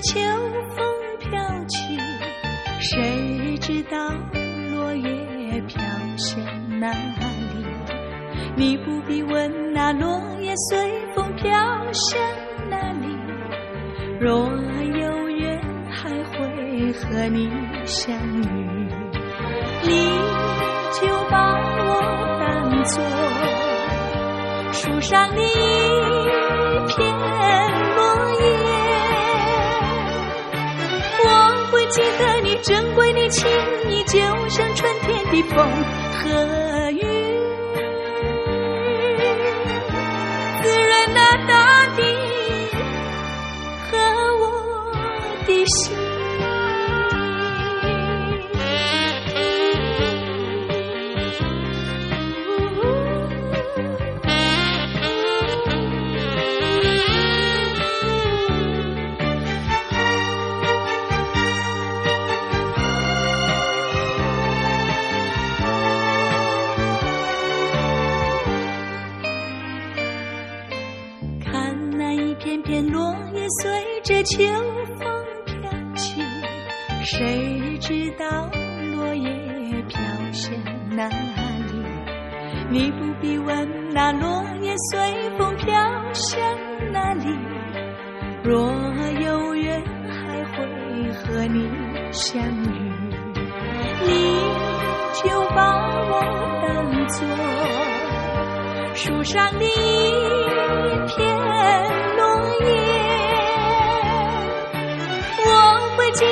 秋风飘去，谁谁知道落叶飘向哪里？你不必问，那落叶随风飘向哪里？若有缘，还会和你相遇，你就把我当作树上的记得你珍贵的情谊，就像春天的风和雨，滋润了大地和我的心。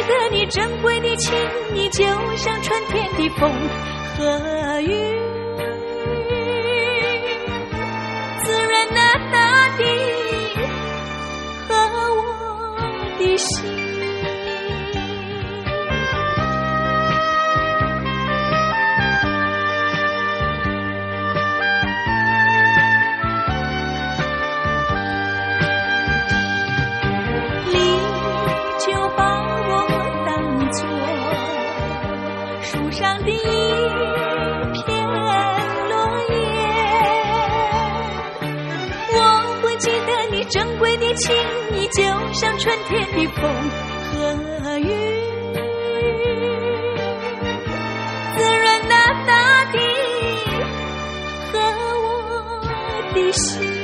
和你珍贵的情谊，就像春天的风和雨，滋润那大地和我的心。像春天的风和雨，滋润那大地和我的心。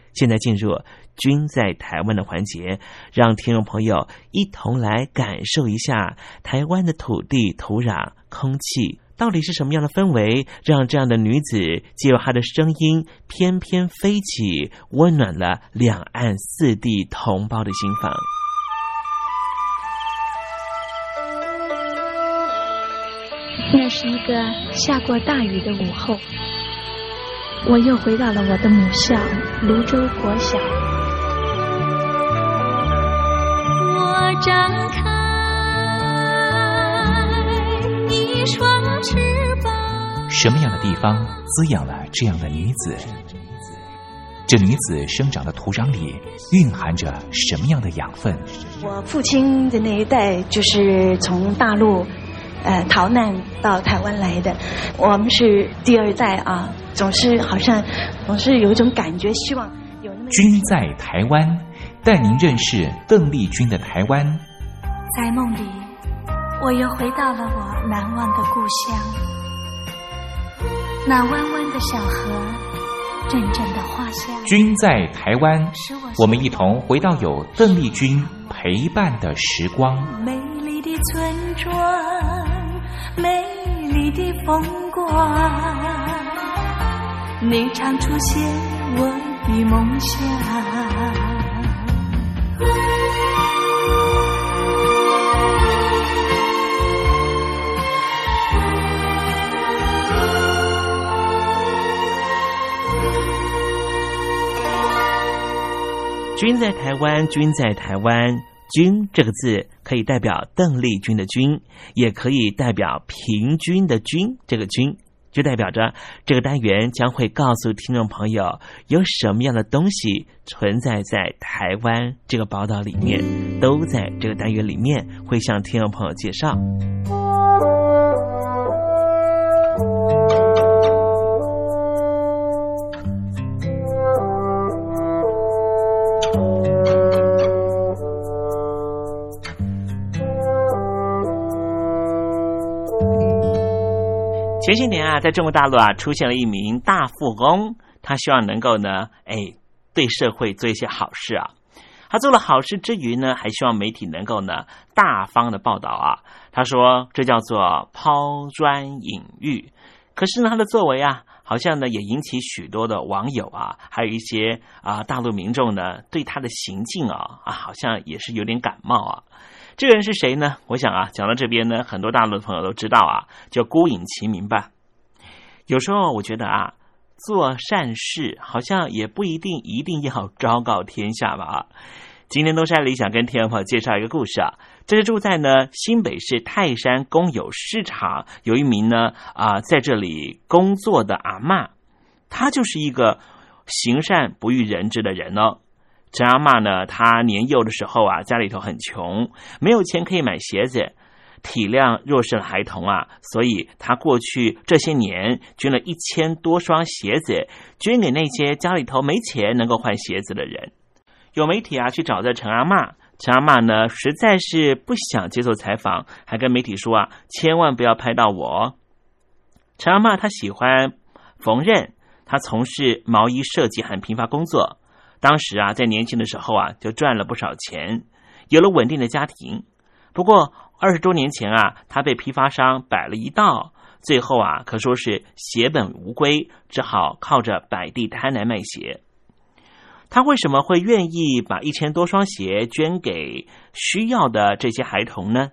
现在进入“君在台湾”的环节，让听众朋友一同来感受一下台湾的土地、土壤、空气到底是什么样的氛围，让这样的女子借由她的声音翩翩飞起，温暖了两岸四地同胞的心房。那是一个下过大雨的午后，我又回到了我的母校泸州国小。我张开一双翅膀。什么样的地方滋养了这样的女子？这女子生长的土壤里蕴含着什么样的养分？我父亲的那一代就是从大陆呃逃难到台湾来的，我们是第二代啊，总是好像总是有一种感觉，希望有那么君在台湾，带您认识邓丽君的台湾。在梦里，我又回到了我难忘的故乡，那弯弯的小河，阵阵的花香。君在台湾，我们一同回到有邓丽君陪伴的时光。美丽的村庄，美丽的风光，你常出现我的梦乡。君在台湾，君在台湾，君这个字可以代表邓丽君的君，也可以代表平均的均，这个均就代表着这个单元将会告诉听众朋友有什么样的东西存在在台湾这个宝岛里面，都在这个单元里面会向听众朋友介绍。前些年啊，在中国大陆啊，出现了一名大富翁，他希望能够呢，哎，对社会做一些好事啊。他做了好事之余呢，还希望媒体能够呢，大方的报道啊。他说这叫做抛砖引玉。可是呢，他的作为啊，好像呢，也引起许多的网友啊，还有一些啊，大陆民众呢，对他的行径啊，啊，好像也是有点感冒啊。这个人是谁呢？我想啊，讲到这边呢，很多大陆的朋友都知道啊，叫孤影其名吧。有时候我觉得啊，做善事好像也不一定一定要昭告天下吧啊。今天东山里想跟听众朋友介绍一个故事啊，这是住在呢新北市泰山公有市场有一名呢啊在这里工作的阿嬷，她就是一个行善不欲人知的人哦。陈阿嬷呢，她年幼的时候啊，家里头很穷，没有钱可以买鞋子，体谅弱势的孩童啊，所以她过去这些年捐了一千多双鞋子，捐给那些家里头没钱能够换鞋子的人。有媒体啊去找这陈阿嬷，陈阿嬷呢实在是不想接受采访，还跟媒体说啊，千万不要拍到我。陈阿嬷她喜欢缝纫，她从事毛衣设计和批发工作。当时啊，在年轻的时候啊，就赚了不少钱，有了稳定的家庭。不过二十多年前啊，他被批发商摆了一道，最后啊，可说是血本无归，只好靠着摆地摊来卖鞋。他为什么会愿意把一千多双鞋捐给需要的这些孩童呢？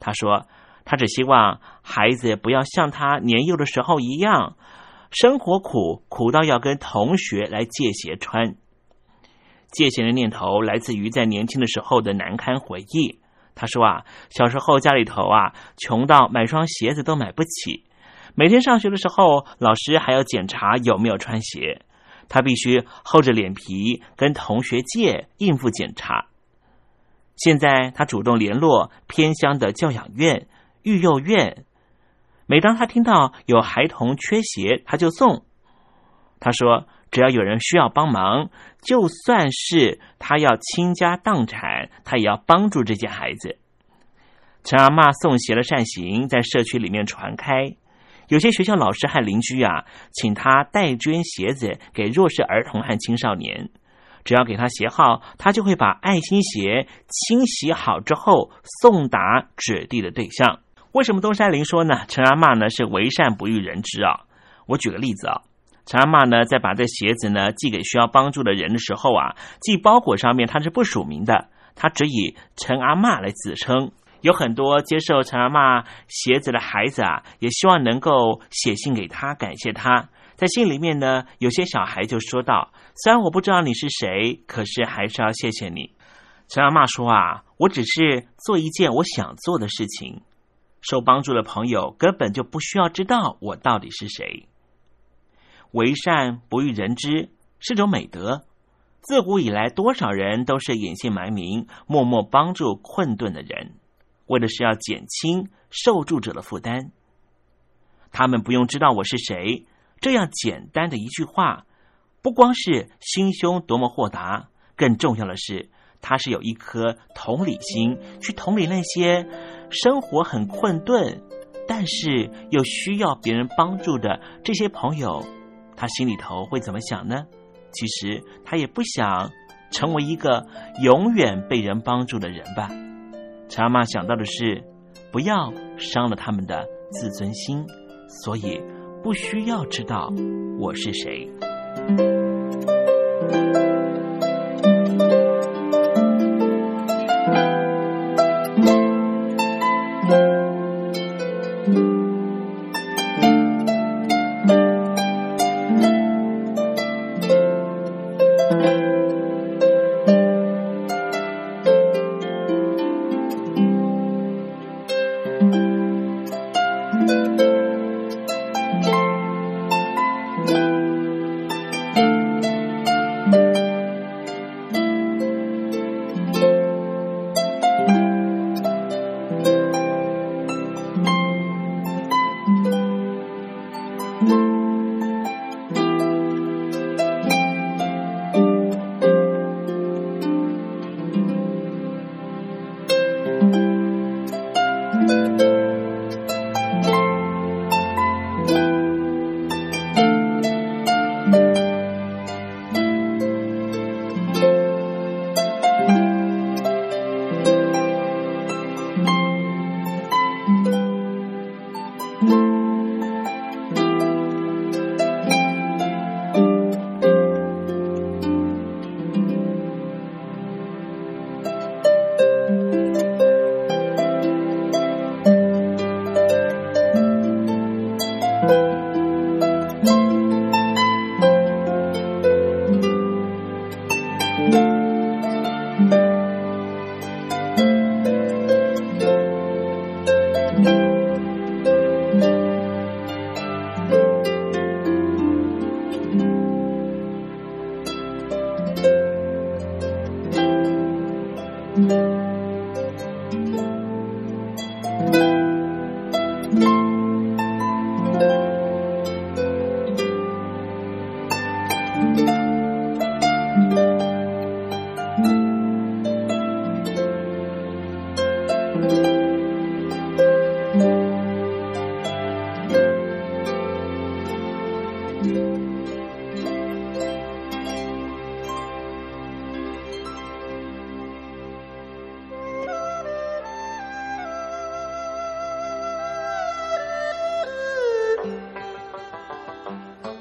他说，他只希望孩子不要像他年幼的时候一样，生活苦，苦到要跟同学来借鞋穿。借钱的念头来自于在年轻的时候的难堪回忆。他说啊，小时候家里头啊穷到买双鞋子都买不起，每天上学的时候，老师还要检查有没有穿鞋，他必须厚着脸皮跟同学借应付检查。现在他主动联络偏乡的教养院、育幼院，每当他听到有孩童缺鞋，他就送。他说。只要有人需要帮忙，就算是他要倾家荡产，他也要帮助这些孩子。陈阿妈送鞋的善行在社区里面传开，有些学校老师和邻居啊，请他代捐鞋子给弱势儿童和青少年。只要给他鞋号，他就会把爱心鞋清洗好之后送达指定的对象。为什么东山林说呢？陈阿妈呢是为善不欲人知啊？我举个例子啊。陈阿妈呢，在把这鞋子呢寄给需要帮助的人的时候啊，寄包裹上面他是不署名的，他只以陈阿妈来自称。有很多接受陈阿妈鞋子的孩子啊，也希望能够写信给他，感谢他。在信里面呢，有些小孩就说道：“虽然我不知道你是谁，可是还是要谢谢你。”陈阿妈说啊，我只是做一件我想做的事情，受帮助的朋友根本就不需要知道我到底是谁。为善不欲人知是种美德。自古以来，多少人都是隐姓埋名，默默帮助困顿的人，为的是要减轻受助者的负担。他们不用知道我是谁，这样简单的一句话，不光是心胸多么豁达，更重要的是，他是有一颗同理心，去同理那些生活很困顿，但是又需要别人帮助的这些朋友。他心里头会怎么想呢？其实他也不想成为一个永远被人帮助的人吧。查妈想到的是，不要伤了他们的自尊心，所以不需要知道我是谁。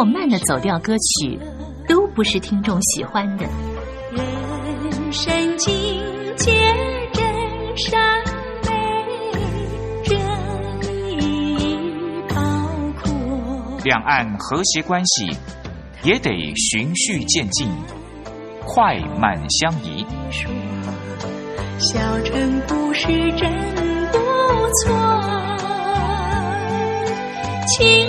或慢的走调歌曲，都不是听众喜欢的。人生境界真善美，这一包括。两岸和谐关系也得循序渐进，快慢相宜。小城故事真不错，请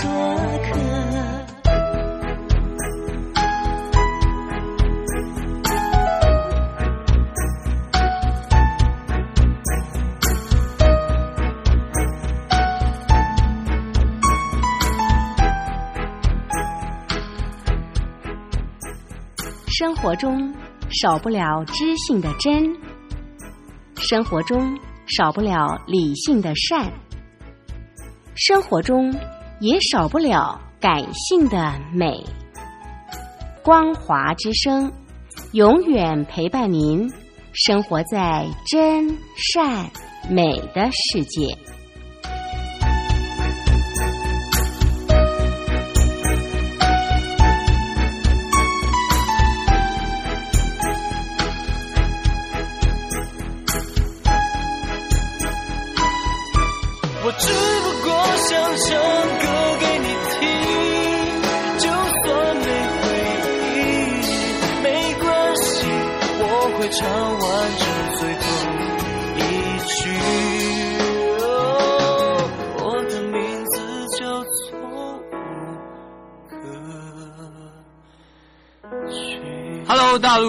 做客。生活中少不了知性的真，生活中少不了理性的善，生活中也少不了感性的美。光华之声，永远陪伴您，生活在真善美的世界。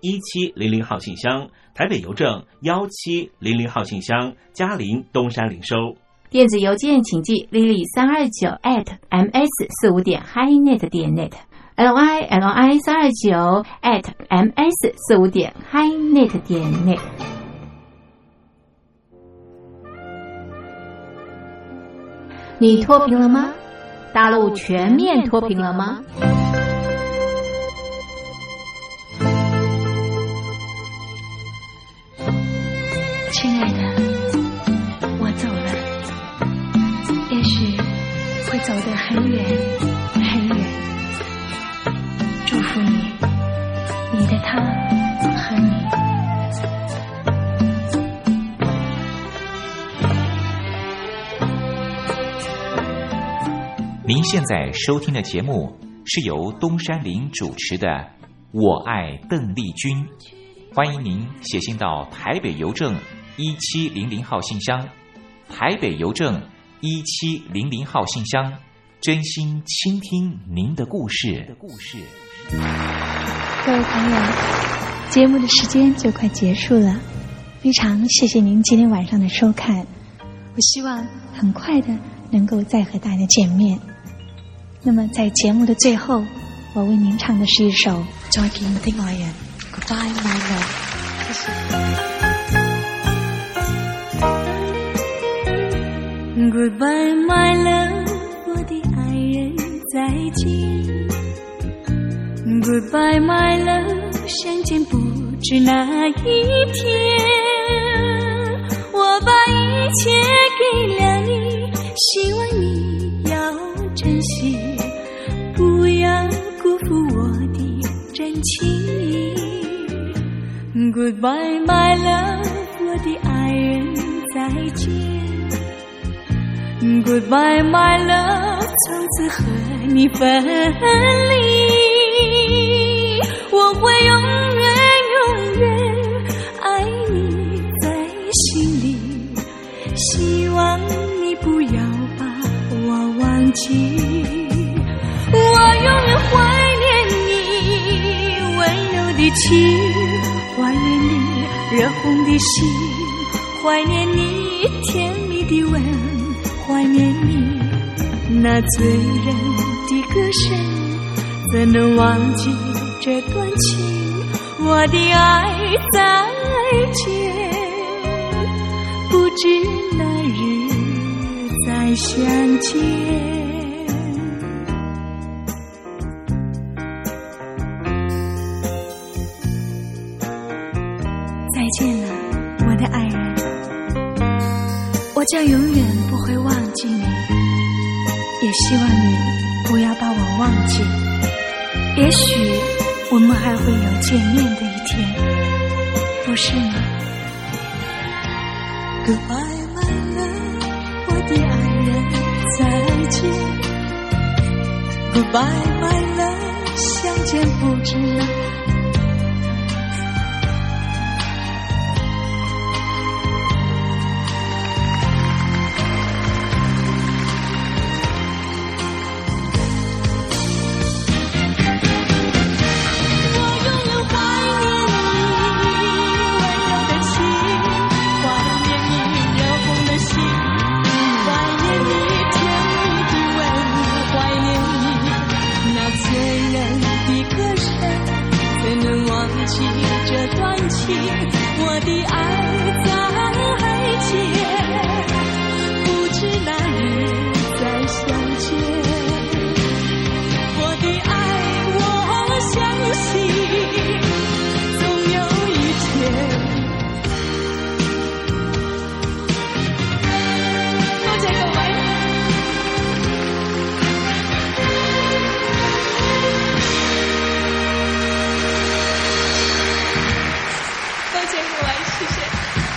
一七零零号信箱，台北邮政幺七零零号信箱，嘉陵东山零收。电子邮件请寄 lily 三二九 at ms 四五点 highnet 点 net，l i l i 三二九 at ms 四五点 highnet 点 net。你脱贫了吗？大陆全面脱贫了吗？很远很远。祝福你，你的他和你。您现在收听的节目是由东山林主持的《我爱邓丽君》，欢迎您写信到台北邮政一七零零号信箱，台北邮政一七零零号信箱，真心倾听您的故事。各位朋友，节目的时间就快结束了，非常谢谢您今天晚上的收看，我希望很快的能够再和大家见面。那么，在节目的最后，我为您唱的是一首《再见我的爱人》，Goodbye my love。谢谢。Goodbye my love，再见。Goodbye my love，相见不知哪一天。我把一切给了你，希望你要珍惜。不要辜负我的真情。Goodbye, my love，我的爱人再见。Goodbye, my love，从此和你分离。我会永远永远爱你在心里，希望你不要把我。忘记。我永远怀念你温柔的情，怀念你热红的心，怀念你甜蜜的吻，怀念你那醉人的歌声。怎能忘记这段情？我的爱再见，不知哪日再相见。再见了，我的爱人，我将永远，也希望你不要把我忘记。也许我们还会有见面的一天，不是吗？Goodbye, my love，我的爱人，再见。Goodbye, 谢谢。